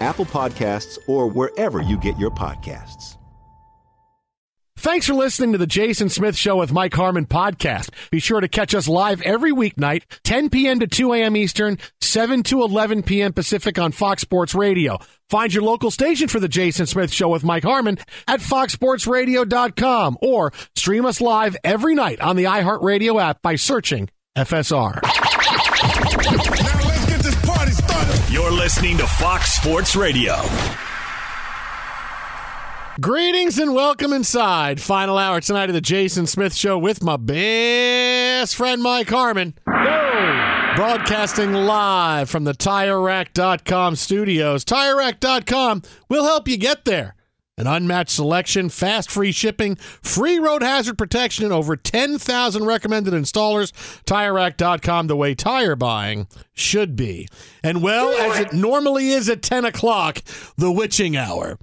Apple Podcasts, or wherever you get your podcasts. Thanks for listening to the Jason Smith Show with Mike Harmon podcast. Be sure to catch us live every weeknight, 10 p.m. to 2 a.m. Eastern, 7 to 11 p.m. Pacific on Fox Sports Radio. Find your local station for the Jason Smith Show with Mike Harmon at foxsportsradio.com or stream us live every night on the iHeartRadio app by searching FSR. Listening to Fox Sports Radio. Greetings and welcome inside. Final hour tonight of the Jason Smith Show with my best friend Mike Harmon. Broadcasting live from the TireRack.com studios. TireRack.com will help you get there. An unmatched selection, fast free shipping, free road hazard protection, and over 10,000 recommended installers. TireRack.com, the way tire buying should be. And well, as it normally is at 10 o'clock, the witching hour.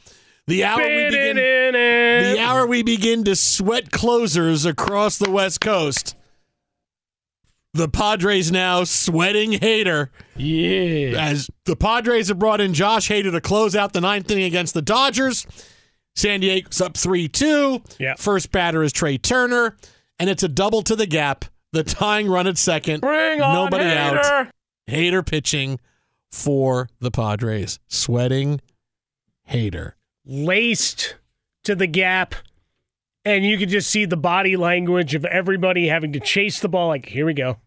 The hour we begin the hour we begin to sweat closers across the West Coast. The Padres now sweating Hater. Yeah. As the Padres have brought in Josh Hader to close out the ninth inning against the Dodgers. San Diego's up 3 2. Yeah. First batter is Trea Turner. And it's a double to the gap. The tying run at second. Bring on Nobody out. Hader. Hater pitching for the Padres. Sweating Hater. Laced to the gap. And you could just see the body language of everybody having to chase the ball. Like, here we go.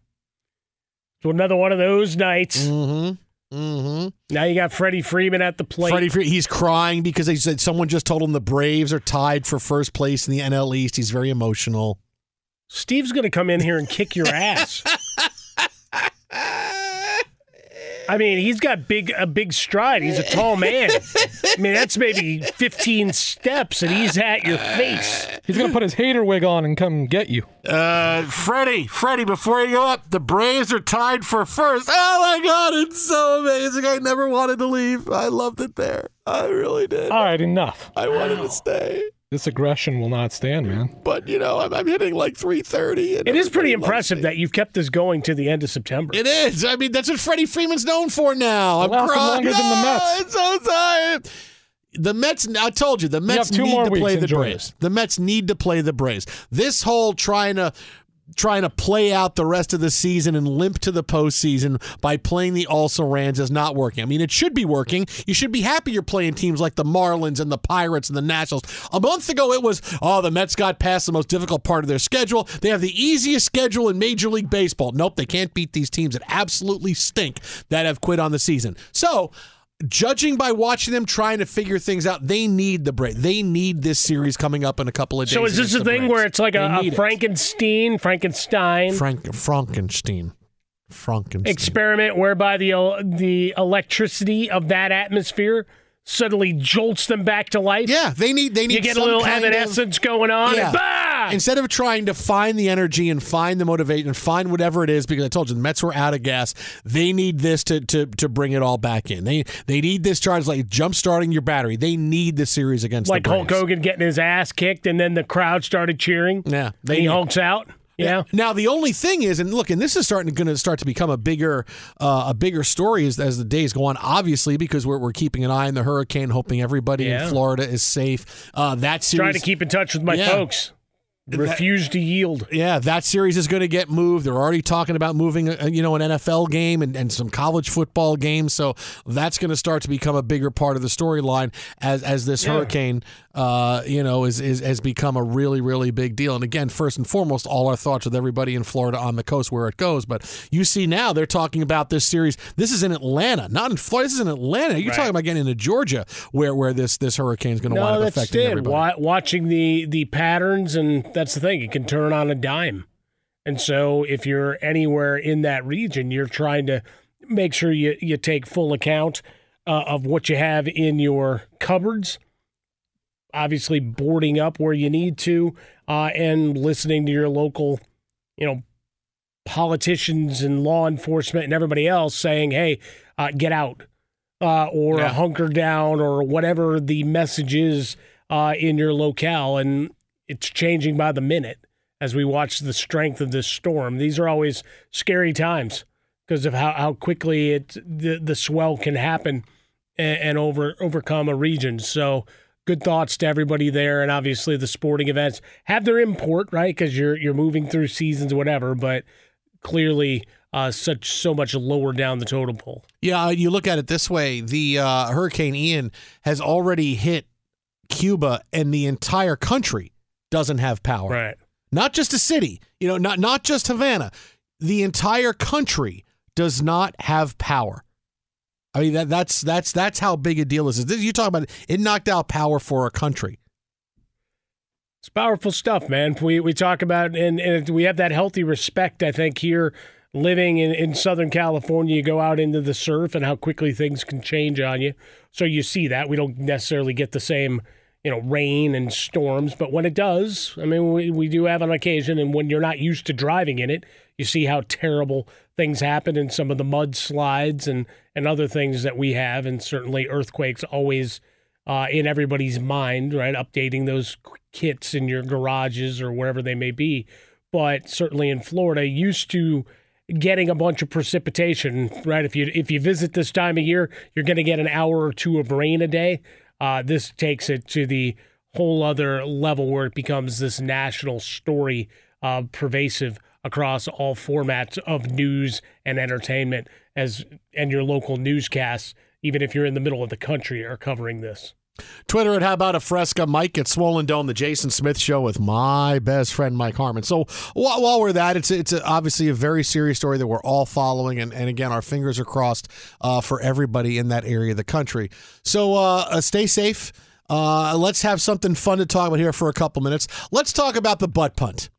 So another one of those nights. Mm-hmm. Mm-hmm. Now you got Freddie Freeman at the plate. Freddie, Fre- he's crying because they said someone just told him the Braves are tied for first place in the NL East. He's very emotional. Steve's going to come in here and kick your ass. I mean, he's got big a big stride. He's a tall man. I mean, that's maybe 15 steps and he's at your face. He's gonna put his hater wig on and come get you. Uh, Freddie, Freddie, before you go up, the Braves are tied for first. Oh my God, it's so amazing! I never wanted to leave. I loved it there. I really did. All right, enough. I wanted to stay, This aggression will not stand, man. but you know, I'm, I'm hitting like 330. It is pretty impressive that you've kept this going to the end of September. It is. I mean, that's what Freddie Freeman's known for now. I'm lasted crying. longer than the Mets. Oh, I'm so tired. The Mets. I told you, the Mets have two need more to weeks. play the Enjoy Braves. The Mets need to play the Braves. This whole trying to trying to play out the rest of the season and limp to the postseason by playing the also rans is not working. I mean, it should be working. You should be happy you're playing teams like the Marlins and the Pirates and the Nationals. A month ago, it was, oh, the Mets got past the most difficult part of their schedule. They have the easiest schedule in Major League Baseball. Nope, they can't beat these teams that absolutely stink that have quit on the season. So, judging by watching them trying to figure things out, they need the break. They need this series coming up in a couple of days. So is this a thing Braves. where it's like a, a need it. Frankenstein, Frankenstein Frank Frankenstein? Frankenstein. experiment whereby the the electricity of that atmosphere suddenly jolts them back to life? Yeah, they need they need You get a little kind of- evanescence going on. Yeah. And bah! Instead of trying to find the energy and find the motivation and find whatever it is, because I told you the Mets were out of gas, they need this to to, to bring it all back in. They they need this charge like jump starting your battery. They need the series against like the Hulk. Hogan getting his ass kicked, and then the crowd started cheering. Yeah, and he hulks out. Yeah. Now the only thing is, and look, and this is starting going to start to become a bigger, uh, a bigger story as, as the days go on. Obviously, because we're, we're keeping an eye on the hurricane, hoping everybody Yeah. in Florida is safe. Uh, that series, Trying to keep in touch with my Yeah. folks. Refuse to yield. Yeah, that series is going to get moved. They're already talking about moving, uh, you know, an NFL game and, and some college football games. So that's going to start to become a bigger part of the storyline as as this Yeah. hurricane, uh, you know, is, is has become a really really big deal. And again, first and foremost, all our thoughts with everybody in Florida on the coast where it goes. But you see now they're talking about this series. This is in Atlanta, not in Florida. This is in Atlanta. You're Right. talking about getting into Georgia, where where this this hurricane is going to wind up affecting it. everybody. Wa- watching the the patterns, and that's the thing. It can turn on a dime. And so, if you're anywhere in that region, you're trying to make sure you you take full account uh, of what you have in your cupboards. Obviously, boarding up where you need to, uh, and listening to your local, you know, politicians and law enforcement and everybody else saying, "Hey, uh, get out." uh, or Yeah. hunker down or whatever the message is uh, in your locale. And it's changing by the minute as we watch the strength of this storm. These are always scary times because of how, how quickly it the, the swell can happen and, and over overcome a region. So good thoughts to everybody there, and obviously the sporting events have their import, right? Because you're you're moving through seasons, whatever. But clearly, uh, such so much lower down the totem pole. Yeah, you look at it this way: the uh, Hurricane Ian has already hit Cuba, and the entire country doesn't have power. Right. Not just a city, you know, not not just Havana. The entire country does not have power. I mean that that's that's that's how big a deal this is. This, you talk about it, it knocked out power for a country. It's powerful stuff, man. We we talk about and, and we have that healthy respect, I think, here living in, in Southern California. You go out into the surf and how quickly things can change on you. So you see that. We don't necessarily get the same, you know, rain and storms, but when it does, I mean we, we do have on occasion and when you're not used to driving in it, you see how terrible things happen in some of the mudslides and, and other things that we have, and certainly earthquakes always uh, in everybody's mind, right? Updating those kits in your garages or wherever they may be. But certainly in Florida, used to getting a bunch of precipitation, right? If you if you visit this time of year, you're going to get an hour or two of rain a day. Uh, this takes it to the whole other level where it becomes this national story, uh, pervasive across all formats of news and entertainment, as and your local newscasts, even if you're in the middle of the country, are covering this. Twitter at How About a Fresca, Mike at Swollen Dome, the Jason Smith Show with my best friend Mike Harmon. So while, while we're that, it's it's a, obviously a very serious story that we're all following, and, and again, our fingers are crossed uh, for everybody in that area of the country. So uh, uh, stay safe. Uh, let's have something fun to talk about here for a couple minutes. Let's talk about the butt punt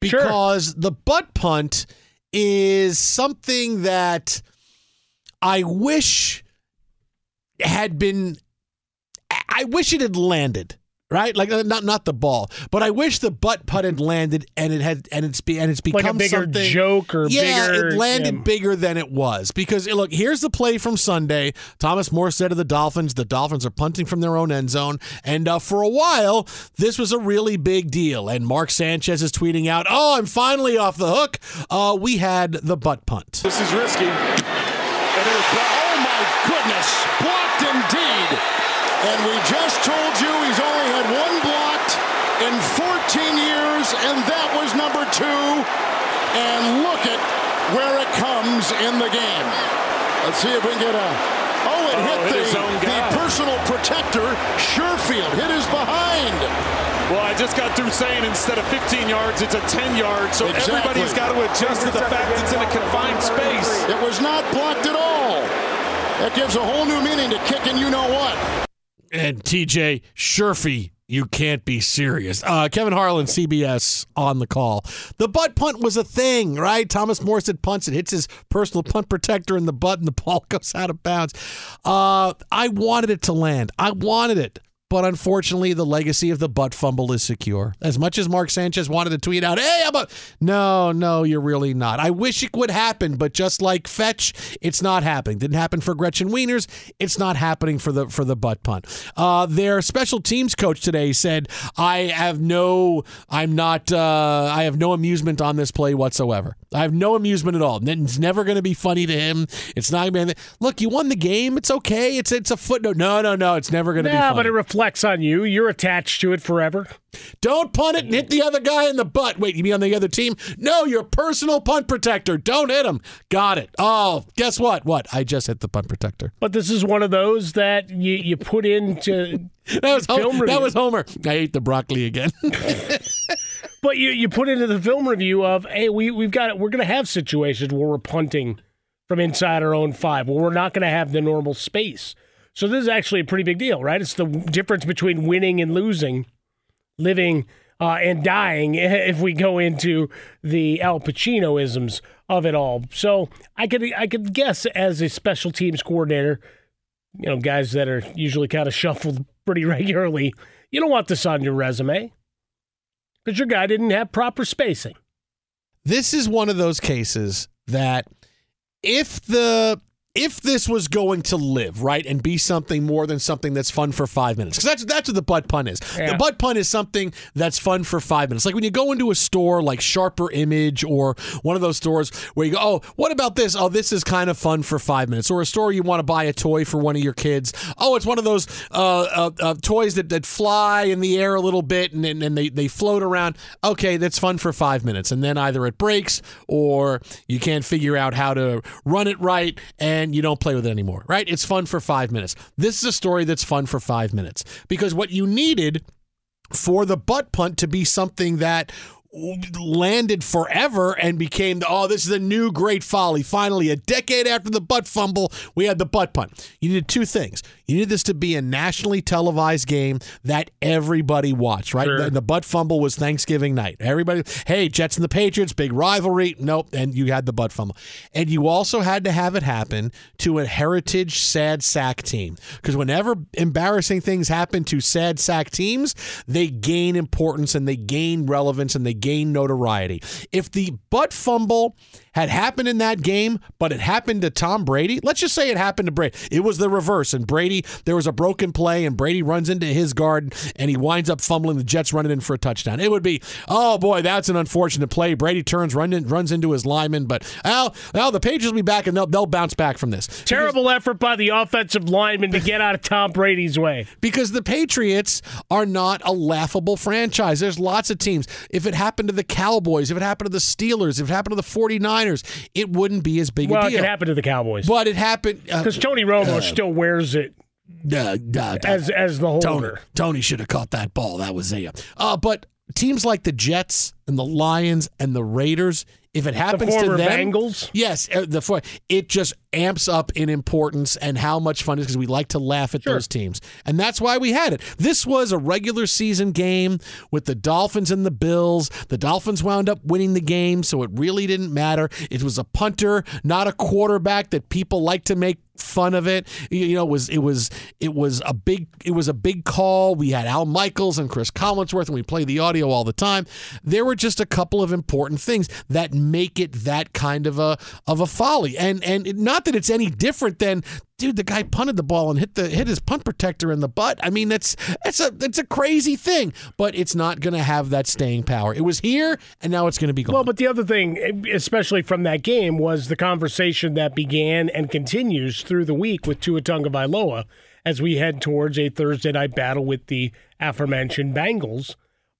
because the butt punt is something that I wish had been I wish it had landed. Right, like uh, not not the ball, but I wish the butt putt had landed and it had and it's be and it's become Like a bigger something joke or bigger. yeah, bigger- it landed yeah. bigger than it was because eh, look, here's the play from Sunday. Thomas Morstead to the Dolphins, the Dolphins are punting from their own end zone, and uh, for a while this was a really big deal. And Mark Sanchez is tweeting out, "Oh, I'm finally off the hook. Uh, we had the butt punt." This is risky. And it is blocked. Oh my goodness. Blocked indeed. And we just told you he's only had one blocked in 14 years, and that was number two. And look at where it comes in the game. Let's see if we can get a. Oh, it Oh, hit, hit the, the personal protector. Sherfield hit his behind. Well, I just got through saying instead of 15 yards, it's a 10 yard. So Exactly. everybody's got to adjust to the fact it's in a confined space. It was not blocked at all. That gives a whole new meaning to kicking you know what. And TJ Sherfy, you can't be serious. Uh, Kevin Harlan, CBS, on the call. The butt punt was a thing, right? Thomas Morstead punts it, hits his personal punt protector in the butt, and the ball goes out of bounds. Uh, I wanted it to land. I wanted it. But unfortunately, the legacy of the butt fumble is secure. As much as Mark Sanchez wanted to tweet out, hey, I'm a. No, no, you're really not. I wish it would happen, but just like Fetch, it's not happening. Didn't happen for Gretchen Wieners. It's not happening for the for the butt punt. Uh, their special teams coach today said, I have no, I'm not, uh, I have no amusement on this play whatsoever. I have no amusement at all. It's never going to be funny to him. It's not going to be. Look, you won the game. It's okay. It's it's a footnote. No, no, no. It's never going to be funny. but it reflects on you. You're attached to it forever. Don't punt it and hit the other guy in the butt. Wait, you mean on the other team? No, your personal punt protector. Don't hit him. Got it. Oh, guess what? What? I just hit the punt protector. But this is one of those that you, you put into That was film Homer. That was Homer. I ate the broccoli again. But you, you put into the film review of, hey, we, we've got we're going to have situations where we're punting from inside our own five, where we're not going to have the normal space. So this is actually a pretty big deal, right? It's the difference between winning and losing, living uh, and dying. If we go into the Al Pacino isms of it all, so I could I could guess as a special teams coordinator, you know, guys that are usually kind of shuffled pretty regularly, you don't want this on your resume because your guy didn't have proper spacing. this is one of those cases that if the if this was going to live right and be something more than something that's fun for five minutes because that's that's what the butt pun is. Yeah. the butt pun is something that's fun for five minutes. Like when you go into a store like sharper image or one of those stores where you go oh what about this? Oh this is kind of fun for five minutes. Or a store you want to buy a toy for one of your kids. Oh it's one of those uh, uh, uh, toys that, that fly in the air a little bit and, and, and they, they float around. Okay that's fun for five minutes and then either it breaks or you can't figure out how to run it right and you don't play with it anymore right? It's fun for five minutes. This is a story that's fun for five minutes because what you needed for the butt punt to be something that landed forever and became the, oh this is a new great folly. Finally a decade after the butt fumble we had the butt punt. You needed two things. You needed this to be a nationally televised game that everybody watched right? Sure. the, the butt fumble was thanksgiving night. Everybody hey jets and the patriots big rivalry. Nope. And you had the butt fumble. And you also had to have it happen to a heritage sad sack team. Because whenever embarrassing things happen to sad sack teams they gain importance and they gain relevance and they gain notoriety. If the butt fumble had happened in that game but it happened to Tom Brady let's just say it happened to Brady it was the reverse and Brady there was a broken play and Brady runs into his guard and he winds up fumbling the Jets running in for a touchdown it would be oh boy that's an unfortunate play Brady turns run in, runs into his lineman but well, well the Patriots will be back and they'll, they'll bounce back from this Terrible effort by the offensive lineman to get out of Tom Brady's way. because the Patriots are not a laughable franchise. There's lots of teams. If it happened to the Cowboys, if it happened to the Steelers, if it happened to the 49ers, it wouldn't be as big Well, a it deal. could happen to the Cowboys But it happened uh, because Tony Romo still wears it uh, uh, as as the Tony, holder. Tony should have caught that ball. That was a. Uh, but teams like the Jets and the Lions and the Raiders, if it happens former to them, Bengals? yes, uh, the for- it just amps up in importance and how much fun it is because we like to laugh at those teams, and that's why we had it. This was a regular season game with the Dolphins and the Bills. The Dolphins wound up winning the game, so it really didn't matter. It was a punter, not a quarterback that people like to make fun of it. You know, it was it was it was a big it was a big call. We had Al Michaels and Chris Collinsworth, and we play the audio all the time. There were just a couple of important things that make it that kind of a of a folly, and and not that it's any different than. Dude, the guy punted the ball and hit the hit his punt protector in the butt. I mean, that's that's a it's a crazy thing, but it's not going to have that staying power. It was here, and now it's going to be gone. Well, but the other thing, especially from that game, was the conversation that began and continues through the week with Tua Tagovailoa as we head towards a Thursday night battle with the aforementioned Bengals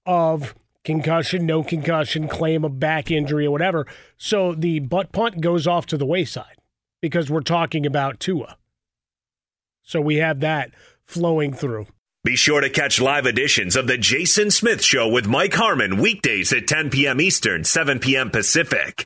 of concussion, no concussion, claim of back injury or whatever. So the butt punt goes off to the wayside because we're talking about Tua. So we have that flowing through. Be sure to catch live editions of The Jason Smith Show with Mike Harmon weekdays at 10 p.m. Eastern, 7 p.m. Pacific.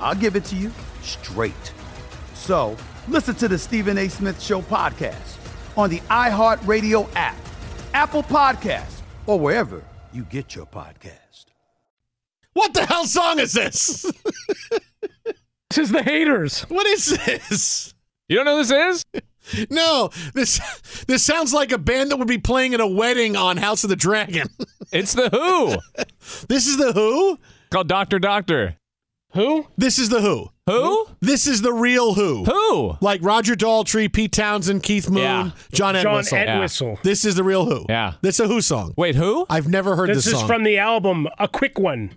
I'll give it to you straight. So listen to the Stephen A. Smith Show podcast on the iHeartRadio app, Apple Podcasts, or wherever you get your podcast. What the hell song is this? this is the haters. What is this? You don't know who this is? no, this this sounds like a band that would be playing at a wedding on House of the Dragon. it's the Who. this is the Who? Called Doctor Doctor. Who? This is the Who. Who? This is the real Who. Who? Like Roger Daltrey, Pete Townshend, Keith Moon, Yeah. John Entwistle. John Entwistle. This is the real Who. Yeah. This is a Who song. Wait, who? I've never heard this, This is song. from the album A Quick One,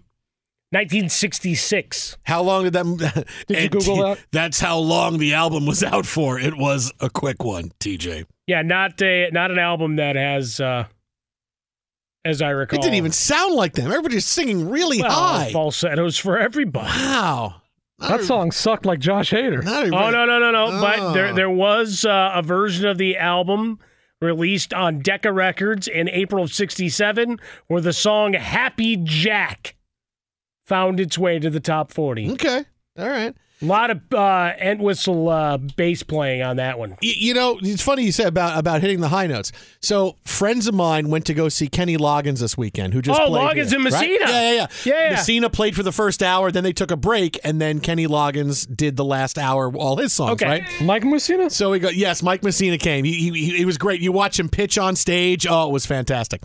1966. How long did that? Did you Google that? That's how long the album was out for. It was a quick one, TJ. Yeah, not a not an album that has, uh, as I recall, It didn't even sound like them. Everybody's singing really well, high. falsettos for everybody. Wow. That song sucked like Josh Hader. Oh no no no no! But Oh. there there was uh, a version of the album released on Decca Records in April of '67, where the song "Happy Jack" found its way to the top forty. Okay. All right. A lot of uh, Entwistle uh, bass playing on that one. Y- You know, it's funny you said about about hitting the high notes. So friends of mine went to go see Kenny Loggins this weekend, who just Oh, played Loggins here, and right? Messina. Yeah, yeah, yeah. Yeah, yeah. Messina played for the first hour, then they took a break, and then Kenny Loggins did the last hour, all his songs, Okay. right? Mike Messina? So we go. Yes, Mike Messina came. He, he, he it was great. You watch him pitch on stage. Oh, it was fantastic.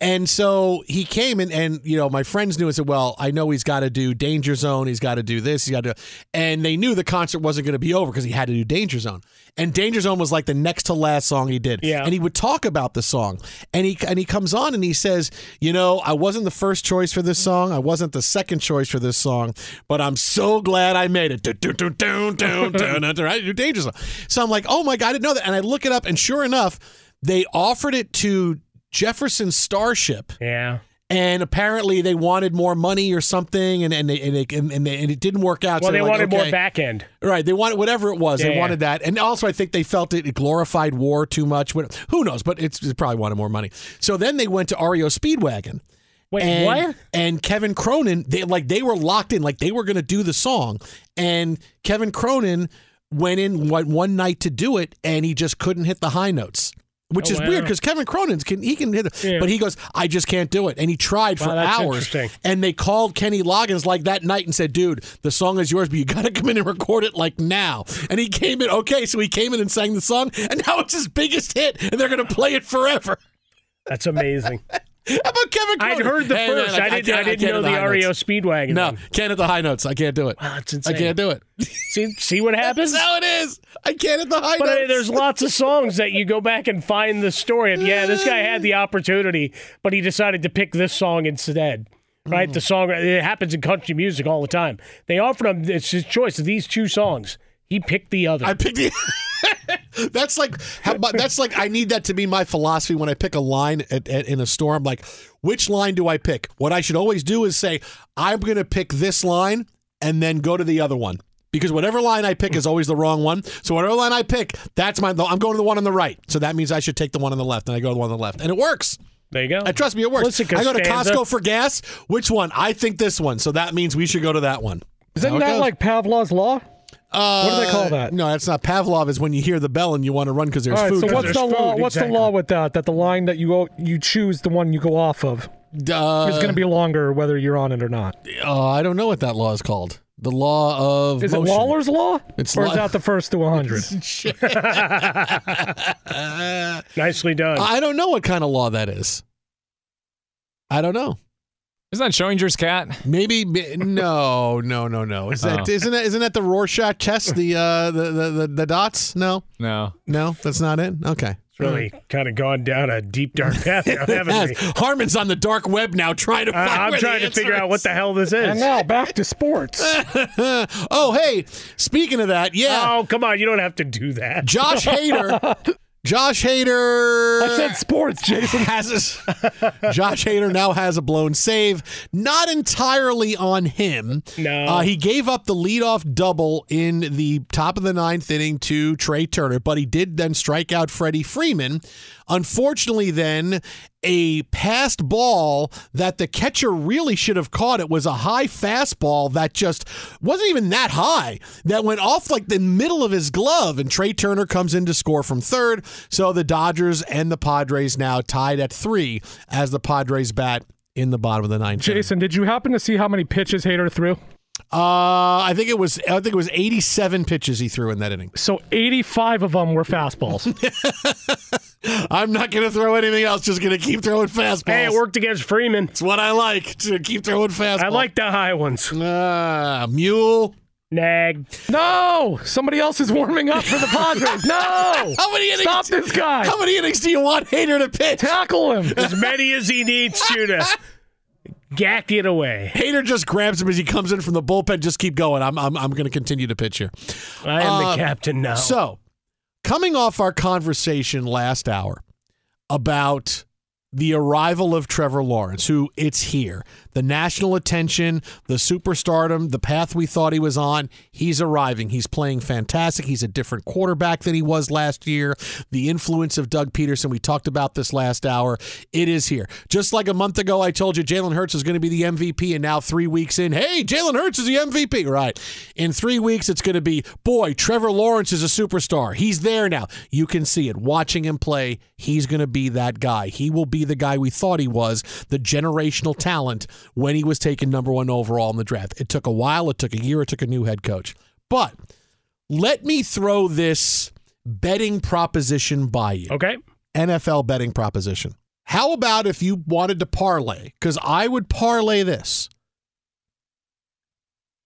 And so he came and and you know my friends knew. I said, well, I know he's got to do Danger Zone. He's got to do this. He's got to. And they knew the concert wasn't going to be over because he had to do Danger Zone. And Danger Zone was like the next to last song he did. Yeah. And he would talk about the song. And he and he comes on and he says, you know, I wasn't the first choice for this song. I wasn't the second choice for this song, but I'm so glad I made it. Right? Do Danger Zone. So I'm like, oh my god, I didn't know that. And I look it up, and sure enough, they offered it to Jefferson Starship. Yeah. And apparently they wanted more money or something, and and they, and, they, and, and, they, and it didn't work out. Well, so they like, wanted more okay. back end. Right. They wanted whatever it was. Yeah, they yeah. wanted that. And also, I think they felt it, it glorified war too much. Who knows? But it's, it probably wanted more money. So then they went to REO Speedwagon. Wait, and, what? And Kevin Cronin, they like they were locked in, like they were going to do the song. And Kevin Cronin went in one, one night to do it, and he just couldn't hit the high notes. Which Oh, is wow. weird because Kevin Cronin can he can hit it, Yeah. but he goes, I just can't do it, and he tried for Wow, hours. And they called Kenny Loggins like that night and said, "Dude, the song is yours, but you got to come in and record it like now." And he came in. Okay, so he came in and sang the song, and now it's his biggest hit, and they're going to play it forever. That's amazing. How about Kevin? I'd heard the Hey, man, first. I, didn't. can't- I didn't can't know hit the high REO. Speedwagon. No, one. can't hit the high notes. I can't do it. Wow, that's I can't do it. See, see what happens. That's how it is. I can't hit the high But notes. uh, there's lots of songs that you go back and find the story of. Yeah, this guy had the opportunity, but he decided to pick this song instead. Right, the song it happens in country music all the time. They offered him it's his choice of these two songs. He picked the other. I picked the. that's like how, that's like I need that to be my philosophy when I pick a line at, at, in a store. I'm like, which line do I pick? What I should always do is say, I'm going to pick this line and then go to the other one. Because whatever line I pick is always the wrong one. So whatever line I pick, that's my. I'm going to the one on the right. So that means I should take the one on the left, and I go to the one on the left, and it works. there you go. And trust me, it works. Listen, I go to Costco for gas. Which one? I think this one. So that means we should go to that one. Isn't that goes. like Pavlov's law? Uh, what do they call that? No, that's not Pavlov. Is when you hear the bell and you want to run because there's All right, food. so what's the law? food, What's exactly. the law with that? That the line that you go, you choose the one you go off of Uh, is going to be longer whether you're on it or not. Oh, I don't know what that law is called. The law of Is motion. it Lawler's law? It's or law- is that the first to 100? Nicely done. I don't know what kind of law that is. I don't know. Isn't that Schrodinger's cat? Maybe no, no, no, no. Is that Oh. isn't that isn't that the Rorschach test? The uh the, the the the dots? No, No. no, that's not it. Okay. It's really kind of gone down a deep dark path now, haven't we? Harmon's on the dark web now trying to find I, I'm where trying the to figure answer out what is. the hell this is. and now back to sports. oh, hey, speaking of that, yeah. Oh, come on. You don't have to do that. Josh Hader. Josh Hader. I said sports, Jason. Has his, Josh Hader now has a blown save. Not entirely on him. No. Uh, he gave up the leadoff double in the top of the ninth inning to Trea Turner, but he did then strike out Freddie Freeman. Unfortunately, then, a passed ball that the catcher really should have caught. It was a high fastball that just wasn't even that high, that went off like the middle of his glove. And Trea Turner comes in to score from third. So the Dodgers and the Padres now tied at three as the Padres bat in the bottom of the ninth. Jason, did you happen to see how many pitches Hater threw? Uh, I think it was I think it was 87 pitches he threw in that inning. So 85 of them were fastballs. I'm not going to throw anything else. Just going to keep throwing fastballs. Hey, it worked against Freeman. It's what I like to keep throwing fastballs. I like the high ones. Ah, mule. Nag. no, somebody else is warming up for the Padres. No, How many innings? stop this guy. How many innings do you want Hater to pitch? Tackle him. As many as he needs you to gack it away. Hater just grabs him as he comes in from the bullpen. Just keep going. I'm I'm, I'm going to continue to pitch here. I am Uh, the captain now. So, coming off our conversation last hour about the arrival of Trevor Lawrence, who it's here. The national attention, the superstardom, the path we thought he was on, he's arriving. He's playing fantastic. He's a different quarterback than he was last year. The influence of Doug Pederson, we talked about this last hour, it is here. Just like a month ago, I told you Jalen Hurts is going to be the MVP, and now three weeks in, hey, Jalen Hurts is the MVP. Right. In three weeks, it's going to be, boy, Trevor Lawrence is a superstar. He's there now. You can see it. Watching him play, he's going to be that guy. He will be the guy we thought he was, the generational talent when he was taken number one overall in the draft. It took a while, it took a year, it took a new head coach. But let me throw this betting proposition by you. Okay. NFL betting proposition. How about if you wanted to parlay? Because I would parlay this.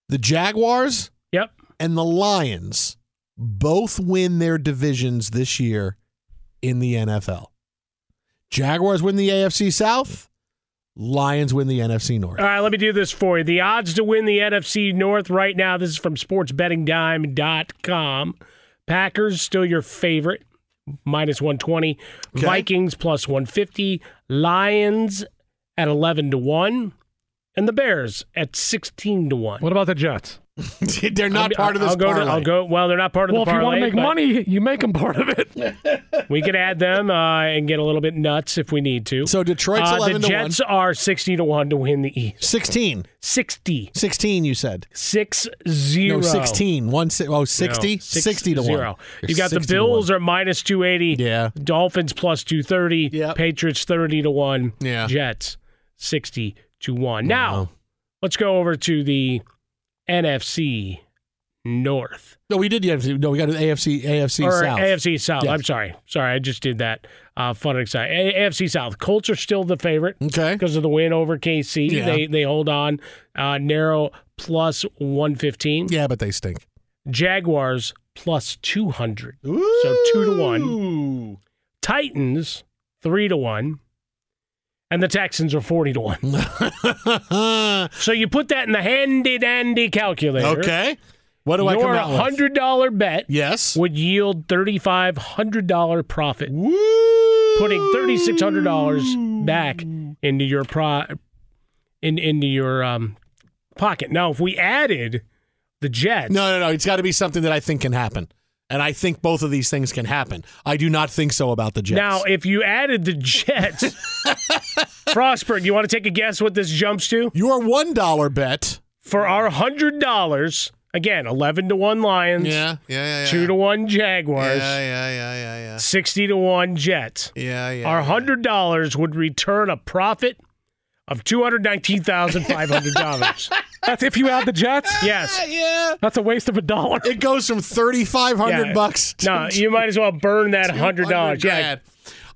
The Jaguars yep. and the Lions both win their divisions this year in the NFL. Jaguars win the AFC South. Lions win the NFC North. All right, let me do this for you. The odds to win the NFC North right now, this is from sportsbettingdime.com. Packers still your favorite, minus 120. Okay. Vikings plus 150. Lions at 11 to 1. And the Bears at 16 to 1. What about the Jets? they're not I'll- part of this I'll go, to- I'll go. Well, they're not part of Well, the if you want to make money, you make them part of it. we could add them uh, and get a little bit nuts if we need to. So Detroit's Uh, 11 the to Jets are 60 to 1 to win the East. 16. 60. 16, you said. 6 0. No, 16. One, si- oh, 60? No, six 60 to zero. You're You got the 60 to 1. Bills are minus 280. Yeah. Dolphins plus 230. Yep. Patriots 30 to 1. Yeah. Jets 60 to 1. Now, let's go over to the NFC North. No, we did the AFC. No, we got an AFC, AFC or South. AFC South. Yes. I'm sorry. Sorry, I just did that. Uh, fun and exciting. A- AFC South. Colts are still the favorite. Okay. Because of the win over KC. Yeah. They they hold on. Uh, narrow plus 115. Yeah, but they stink. Jaguars plus 200. So 2 to 1. Titans 3 to 1. And the Texans are 40 to 1. so you put that in the handy dandy calculator. Okay. What do I Your come out hundred dollar bet yes would yield thirty five hundred dollar profit, Woo! putting thirty six hundred dollars back into your pro in into your um, pocket. Now, if we added the Jets, No, no, no. It's got to be something that I think can happen. And I think both of these things can happen. I do not think so about the Jets. now if you added the Jets, Frostberg, you want to take a guess what this jumps to? Your one dollar bet for our hundred dollars. Again, eleven to one Lions. Yeah, yeah, yeah, Two to one Jaguars. Yeah, yeah, yeah, yeah, yeah. 60 to 1 Jets. Yeah, yeah. Our $100 would return a profit of $219,500. That's if you add the Jets. yes. Yeah. That's a waste of a dollar. It goes from thirty five hundred Yeah. bucks. To No, you might as well burn that $100. Yeah.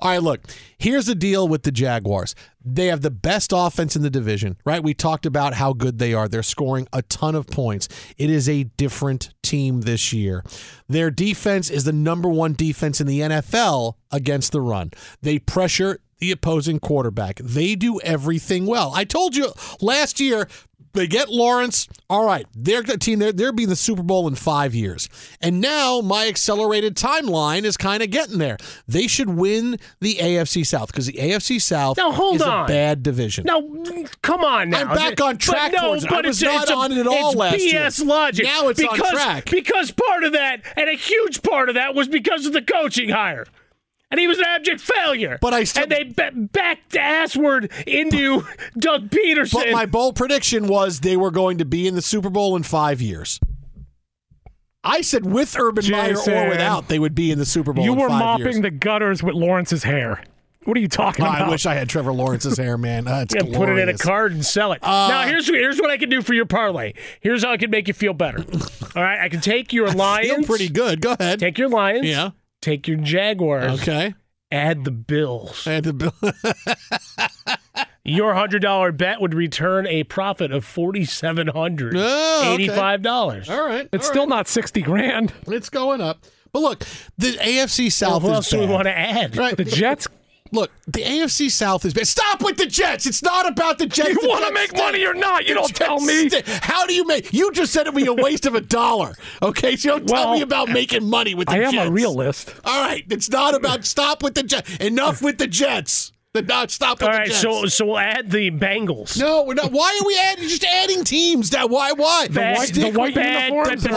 All right, look. Here's the deal with the Jaguars. They have the best offense in the division, right? We talked about how good they are. They're scoring a ton of points. It is a different team this year. Their defense is the number one defense in the NFL against the run. They pressure the opposing quarterback. They do everything well. I told you last year they get Lawrence. All right, they're a team. They're they're being the Super Bowl in five years, and now my accelerated timeline is kind of getting there. They should win the AFC South because the AFC South Now, hold is on. a bad division. Now, come on now. I'm back on track But no, it. But was it's, not it's on it at all last year. BS logic. Now it's on track. Because part of that, and a huge part of that, was because of the coaching hire. And he was an abject failure. But I still- And they ba- backed assward into Doug Pederson. But my bold prediction was they were going to be in the Super Bowl in five years. I said with Urban Meyer or Jason. without, they would be in the Super Bowl. You were mopping years. the gutters with Lawrence's hair. What are you talking Oh, about? I wish I had Trevor Lawrence's hair, man. That's and put it in a card and sell it. Uh, now here's here's what I can do for your parlay. Here's how I can make you feel better. All right, I can take your Lions. Feel pretty good. Go ahead. Take your Lions. Yeah. Take your Jaguars. Okay. Add the Bills. Add the bill. Your hundred dollar bet would return a profit of forty seven hundred Oh, okay. eighty five dollars. All right. it's all still right. not sixty grand. It's going up. But look, the AFC South What is else do we want to add? Right. The Jets. Look, the AFC South is bad. Stop with the Jets. It's not about the Jets. You want to make money or not? You The don't tell me. How do you make? You just said it'd be a waste of a dollar. Okay, so don't tell me about making money with the Jets. I am Jets. a realist. All right, it's not about stop with the Jets. Enough with the Jets. The not stop with All the Jets. so so we'll add the Bengals. no, we're not. Why are we adding? Just adding teams. That why? Why? Bad- Stick the white uniforms The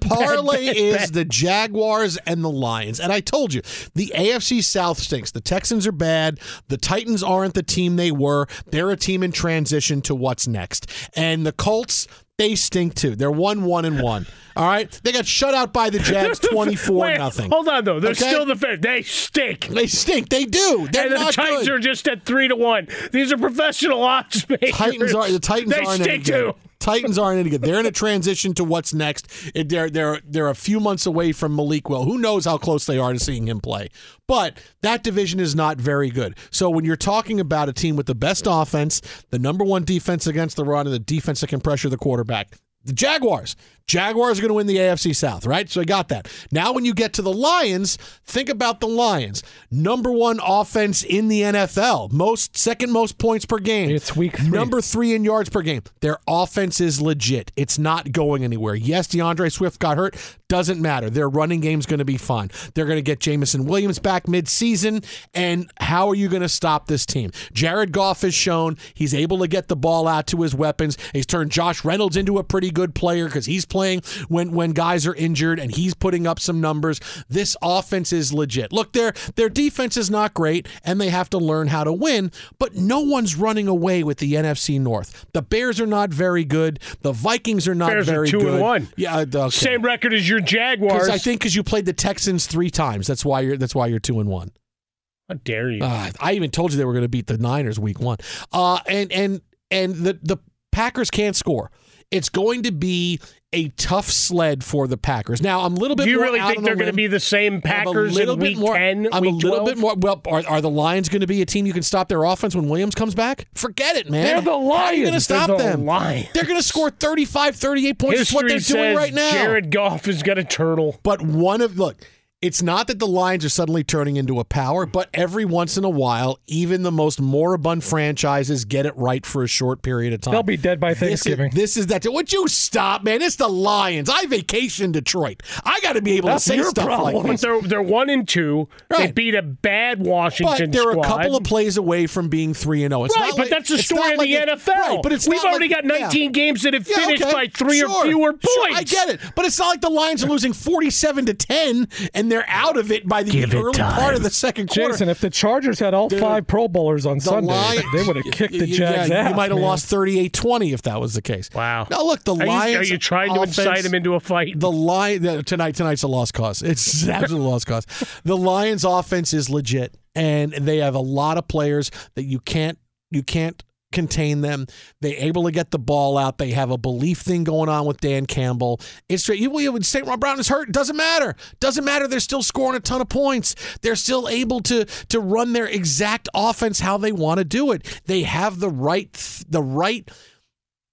parlay, the is the Jaguars and the Lions. And I told you, the AFC South stinks. The Texans are bad. The Titans aren't the team they were. They're a team in transition to what's next. And the Colts. They stink too. They're one, one, and one. All right, they got shut out by the Jags, twenty-four nothing. Hold on though. They're Okay? still the favorite. They stink. They stink. They do. They're and the Titans good. are just at three to one. These are professional odds makers. Titans are the Titans They aren't stink good. too. Titans aren't any good. They're in a transition to what's next. They're they're they're a few months away from Malik Will. Who knows how close they are to seeing him play? But that division is not very good. So when you're talking about a team with the best offense, the number one defense against the run, and the defense that can pressure the quarterback, the Jaguars. Jaguars are going to win the AFC South, right? So I got that. Now, when you get to the Lions, think about the Lions. Number one offense in the NFL, most second most points per game. It's week three. Number three in yards per game. Their offense is legit. It's not going anywhere. Yes, D'Andre Swift got hurt. Doesn't matter. Their running game's going to be fine. They're going to get Jameson Williams back midseason. And how are you going to stop this team? Jared Goff has shown he's able to get the ball out to his weapons. He's turned Josh Reynolds into a pretty good player because he's playing when when guys are injured and he's putting up some numbers. This offense is legit. Look, their their defense is not great and they have to learn how to win, but no one's running away with the NFC North. The Bears are not very good. The Vikings are not Bears are very two and good. one. Yeah, uh, okay. Same record as your Jaguars. I think because you played the Texans three times, that's why you're that's why you're two and one. How dare you? Uh, I even told you they were going to beat the Niners week one. Uh, and and and the the Packers can't score. It's going to be a tough sled for the Packers. Now I'm a little bit. Do you more really think they're going to be the same Packers a little in bit week more, 10? I'm week a little 12? bit more. Well, are, are the Lions going to be a team you can stop their offense when Williams comes back? Forget it, man. They're the Lions. How are you going to stop They're the them? Lions. They're going to score 35, 38 points. is what they're doing right now. Jared Goff is going to turtle. But one of look, it's not that the Lions are suddenly turning into a power, but every once in a while, even the most moribund franchises get it right for a short period of time. They'll be dead by This is- Thanksgiving. This is, that. Would you stop, man? It's the Lions. I vacation Detroit. I got to be able That's to say your stuff problem. like this. they're they're one and two. They beat a bad Washington But they're squad. a couple of plays away from being three and oh. zero. Right, not but like- that's the story of like the it- NFL. Right, but it's We've not already like- got yeah. 19 games that have Yeah, finished okay, by three or fewer points. sure, I get it, but it's not like the Lions are losing forty-seven to ten and they're out of it by the Give early part of the second quarter. Jason, if the Chargers had all Dude, five Pro Bowlers on the Sunday, Lions- they would have kicked the Jags yeah, ass. You might have lost 38-20 if that was the case. Wow. Now look, the Are you, Lions. are you trying to incite offense- him into a fight? The Lion tonight. Tonight's a lost cause. It's an absolute lost cause. The Lions' offense is legit, and they have a lot of players that you can't you can't contain them. They're able to get the ball out. They have a belief thing going on with Dan Campbell. It's straight. You would say Ron Brown is hurt. Doesn't matter. Doesn't matter. They're still scoring a ton of points. They're still able to to run their exact offense how they want to do it. They have the right the right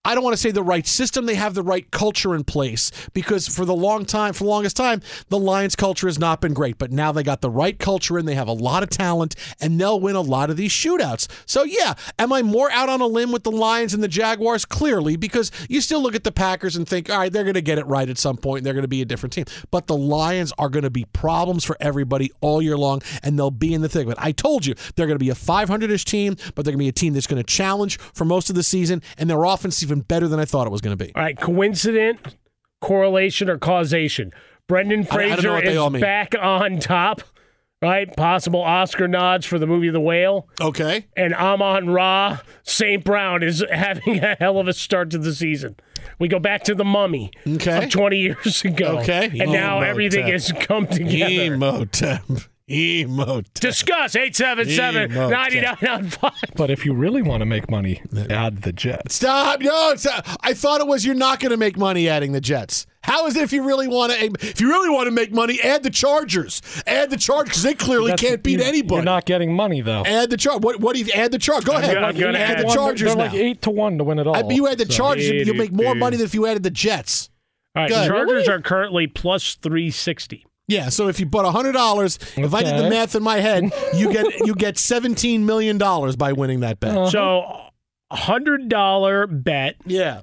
I don't want to say the right system. They have the right culture in place because for the long time, for the longest time, the Lions culture has not been great. But now they got the right culture and they have a lot of talent and they'll win a lot of these shootouts. So yeah, am I more out on a limb with the Lions and the Jaguars? Clearly, because you still look at the Packers and think, all right, they're going to get it right at some point. And they're going to be a different team. But the Lions are going to be problems for everybody all year long, and they'll be in the thick of it. I told you they're going to be a 500-ish team, but they're going to be a team that's going to challenge for most of the season, and their offense is better than I thought it was going to be. All right, coincident, correlation, or causation? Brendan I- I Fraser they all is back on top, right? Possible Oscar nods for the movie The Whale. Okay. And Amon Ra St. Brown is having a hell of a start to the season. We go back to the mummy Okay. of 20 years ago. Okay. And now everything has come together. Imhotep. Imhotep. Discuss 877 9995. But if you really want to make money, add the Jets. Stop! No, it's not. I thought it was you're not going to make money adding the Jets. How is it if you really want to? Eh, if you really want to make money, add the Chargers. Add the Chargers because they clearly That's- can't beat you- anybody. You're not getting money though. add the Char. What? What do you add the Chargers? Go ahead. I'm gonna add add- the Chargers They're now. like eight to one to win it all. I mean, you add the So- Chargers, you'll make more money than if you added the Jets. All right, Go ahead. Chargers are currently plus 360. Yeah, so if you put hundred dollars, if I did the math in my head, you get you get seventeen million dollars by winning that bet. Uh-huh. So, $100 bet Yeah.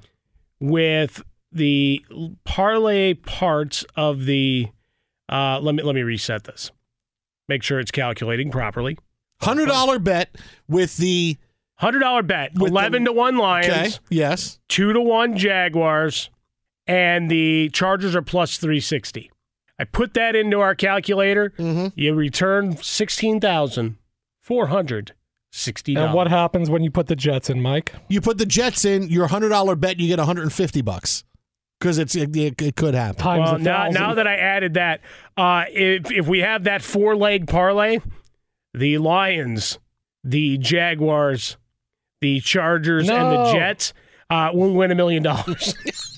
with the parlay parts of the uh, let me let me reset this. Make sure it's calculating properly. Hundred dollar bet with the hundred dollar bet. With Eleven the- to one Lions. Okay. Yes. Two to one Jaguars, and the Chargers are plus three sixty. I put that into our calculator. Mm-hmm. You return sixteen thousand four hundred sixty. And what happens when you put the Jets in, Mike? You put the Jets in your hundred dollar bet, you get one hundred and fifty bucks because it's it, it, it could happen. Times well, now, now that I added that, uh, if if we have that four leg parlay, the Lions, the Jaguars, the Chargers, and the Jets, uh, we win a million dollars.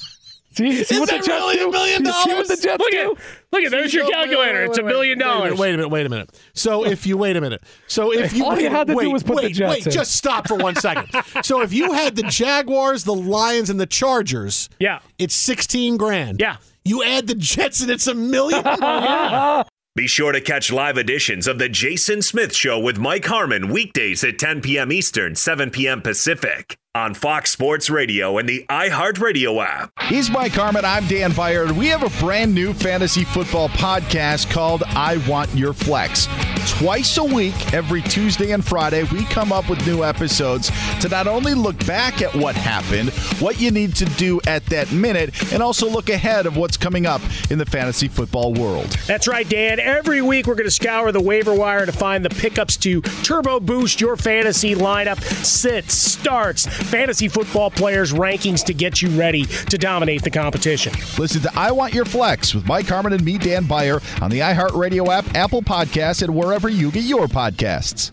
See, see Is what the that Jets really do? a million You See what the dollars? Jets Look do? at look at there's your calculator. wait, It's a wait, million wait a minute, dollars. Wait a minute. Wait a minute. So if you wait a minute. So if you All you had to do wait, was put the wait, Jets wait, in. just stop for one second. so if you had the Jaguars, the Lions, and the Chargers, Yeah, it's sixteen grand. yeah. You add the Jets, and it's a million. Be sure to catch live editions of The Jason Smith Show with Mike Harmon weekdays at 10 p.m. Eastern, 7 p.m. Pacific on Fox Sports Radio and the iHeartRadio app. He's Mike Harmon. I'm Dan Beyer. We have a brand new fantasy football podcast called I Want Your Flex. Twice a week, every Tuesday and Friday, we come up with new episodes to not only look back at what happened, what you need to do at that minute, and also look ahead of what's coming up in the fantasy football world. That's right, Dan. Every week we're going to scour the waiver wire to find the pickups to turbo boost your fantasy lineup, sits, starts, fantasy football players' rankings to get you ready to dominate the competition. Listen to I Want Your Flex with Mike Harmon and me, Dan Beyer, on the iHeartRadio app, Apple Podcasts, and wherever you get your podcasts.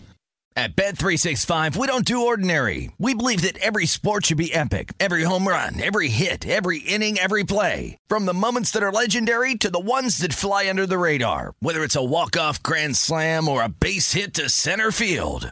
At Bet365, we don't do ordinary. We believe that every sport should be epic. Every home run, every hit, every inning, every play. From the moments that are legendary to the ones that fly under the radar. Whether it's a walk-off grand slam or a base hit to center field.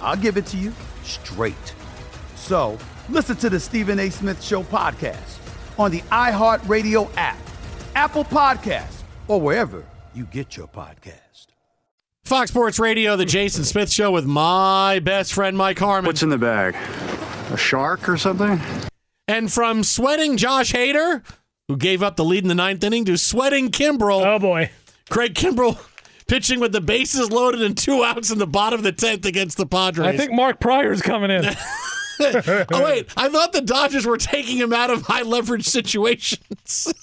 I'll give it to you straight. So listen to the Stephen A. Smith Show podcast on the iHeartRadio app, Apple Podcasts, or wherever you get your podcast. Fox Sports Radio, the Jason Smith Show with my best friend Mike Harmon. What's in the bag? A shark or something? And from sweating Josh Hader who gave up the lead in the ninth inning to sweating Kimbrel. Oh boy, Craig Kimbrel pitching with the bases loaded and two outs in the bottom of the tenth against the Padres. I think Mark Prior's coming in. oh wait, I thought the Dodgers were taking him out of high leverage situations.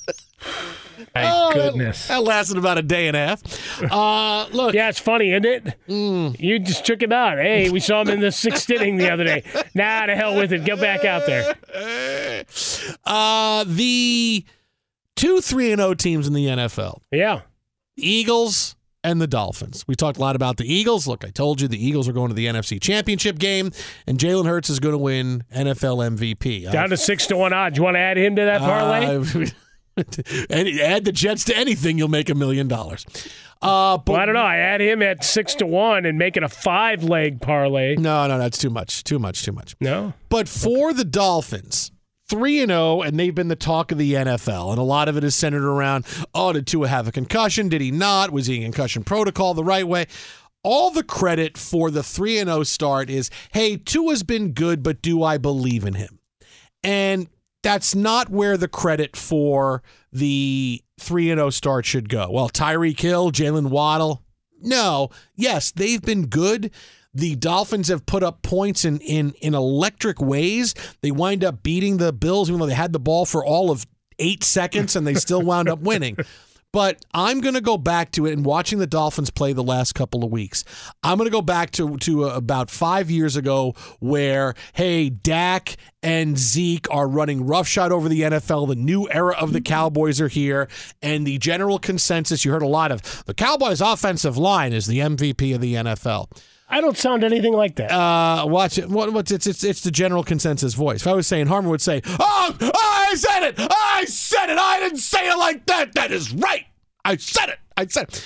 Thank Oh, that- goodness. That, lasted about a day and a half. Uh, look, Yeah, it's funny, isn't it? Mm. You just took him out. Hey, we saw him in the sixth inning the other day. Nah, to hell with it. Get back out there. uh, the two three and O teams in the NFL. Yeah. Eagles and the Dolphins. We talked a lot about the Eagles. Look, I told you the Eagles are going to the NFC Championship game, and Jalen Hurts is going to win NFL MVP. Down to six to one odds. You want to add him to that parlay? Uh, and add the Jets to anything, you'll make a million dollars. Uh, but well, I don't know. I add him at six to one and make it a five leg parlay. No, no, that's too much. Too much. Too much. No. But for the Dolphins, 3 and 0 and they've been the talk of the NFL and a lot of it is centered around oh did Tua have a concussion? Did he not? Was he in concussion protocol the right way? All the credit for the 3 and 0 start is hey, Tua's been good, but do I believe in him? And that's not where the credit for the 3 and 0 start should go. Well, Tyreek Hill, Jaylen Waddle, no. Yes, they've been good. The Dolphins have put up points in, in, in electric ways. They wind up beating the Bills, even though they had the ball for all of eight seconds and they still wound up winning. But I'm going to go back to it and watching the Dolphins play the last couple of weeks. I'm going to go back to, to about five years ago where, hey, Dak and Zeke are running roughshod over the NFL. The new era of the Cowboys are here. And the general consensus you heard a lot of the Cowboys' offensive line is the MVP of the NFL. I don't sound anything like that. Uh, watch it. What, what's it's, it's it's the general consensus voice. If I was saying Harmon would say, "Oh, I said it. I said it. I didn't say it like that. That is right. I said it. I said." It.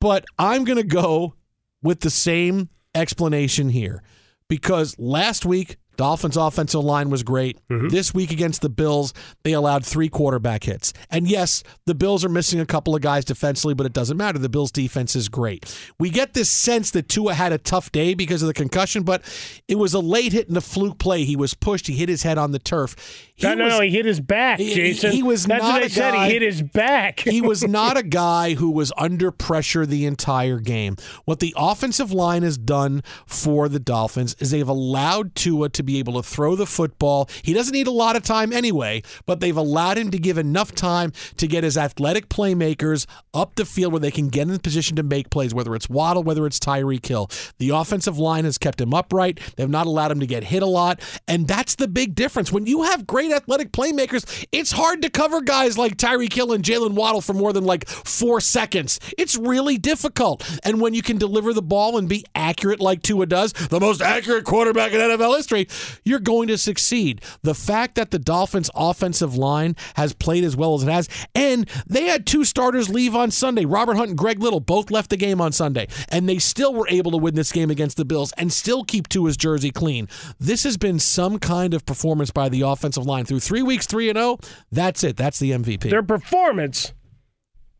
But I'm gonna go with the same explanation here because last week Dolphins offensive line was great. Mm-hmm. This week against the Bills, they allowed three quarterback hits. And yes, the Bills are missing a couple of guys defensively, but it doesn't matter. The Bills defense is great. We get this sense that Tua had a tough day because of the concussion, but it was a late hit and a fluke play. He was pushed, he hit his head on the turf. He no, no, was- no, he hit his back, he- Jason. He was That's not what I said. guy- He hit his back. he was not a guy who was under pressure the entire game. What the offensive line has done for the Dolphins is they've allowed Tua to be able to throw the football. He doesn't need a lot of time anyway, but they've allowed him to give enough time to get his athletic playmakers up the field where they can get in position to make plays, whether it's Waddle, whether it's Tyreek Hill. The offensive line has kept him upright. They've not allowed him to get hit a lot. And that's the big difference. When you have great athletic playmakers, it's hard to cover guys like Tyreek Hill and Jaylen Waddle for more than like four seconds. It's really difficult. And when you can deliver the ball and be accurate like Tua does, the most accurate quarterback in NFL history, you're going to succeed. The fact that the Dolphins' offensive line has played as well as it has, and they had two starters leave on Sunday. Robert Hunt and Greg Little both left the game on Sunday, and they still were able to win this game against the Bills and still keep Tua's jersey clean. This has been some kind of performance by the offensive line through three weeks, three and zero. That's it. That's the MVP. Their performance.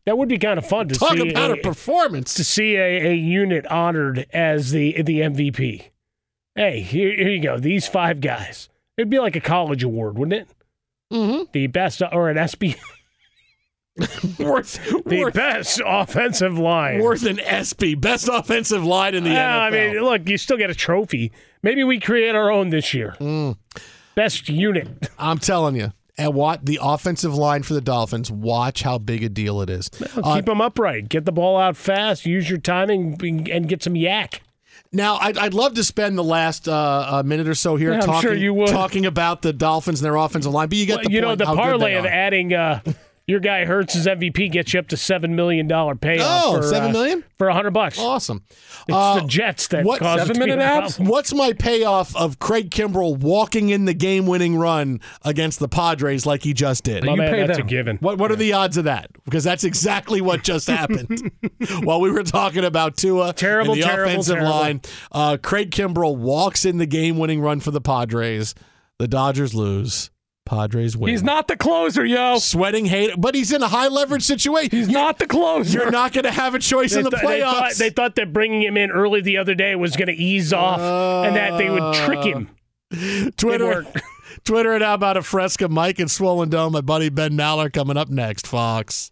That would be kind of fun to Talk see. about a performance. To see a, a unit honored as the the MVP. Hey, here, here you go. These five guys. It'd be like a college award, wouldn't it? Mm-hmm. The best or an ESPY. worth the worth, best offensive line. worth an ESPY, best offensive line in the Yeah, NFL. I mean, look, you still get a trophy. Maybe we create our own this year. Mm. Best unit. I'm telling you. And what the offensive line for the Dolphins, watch how big a deal it is. Uh, Keep them upright. Get the ball out fast. Use your timing and get some YAC. Now, I'd, I'd love to spend the last uh, uh, minute or so here Yeah, talking, sure talking about the Dolphins and their offensive line, but you get Well, the you know, the parlay of adding uh, your guy Hurts's MVP gets you up to $7 million payoff. Oh, for, $7 uh, million? For 100 bucks. Awesome. It's Uh, the Jets that what- caused it to be a problem. What's my payoff of Craig Kimbrel walking in the game-winning run against the Padres like he just did? My man, that's a given. What What are the odds of that? Because that's exactly what just happened. While we were talking about Tua Terrible, and the terrible, offensive terrible. line, uh, Craig Kimbrel walks in the game-winning run for the Padres. The Dodgers lose. Padres win. He's not the closer, yo. Sweating hate, but he's in a high leverage situation. He's not the closer. You're not going to have a choice in the th- they, thought, playoffs. they thought that bringing him in early the other day was going to ease off and that they would trick him. Uh, it Twitter. Twitter and how about a Fresca Mike and Swollen Dome. My buddy Ben Maller coming up next. Fox.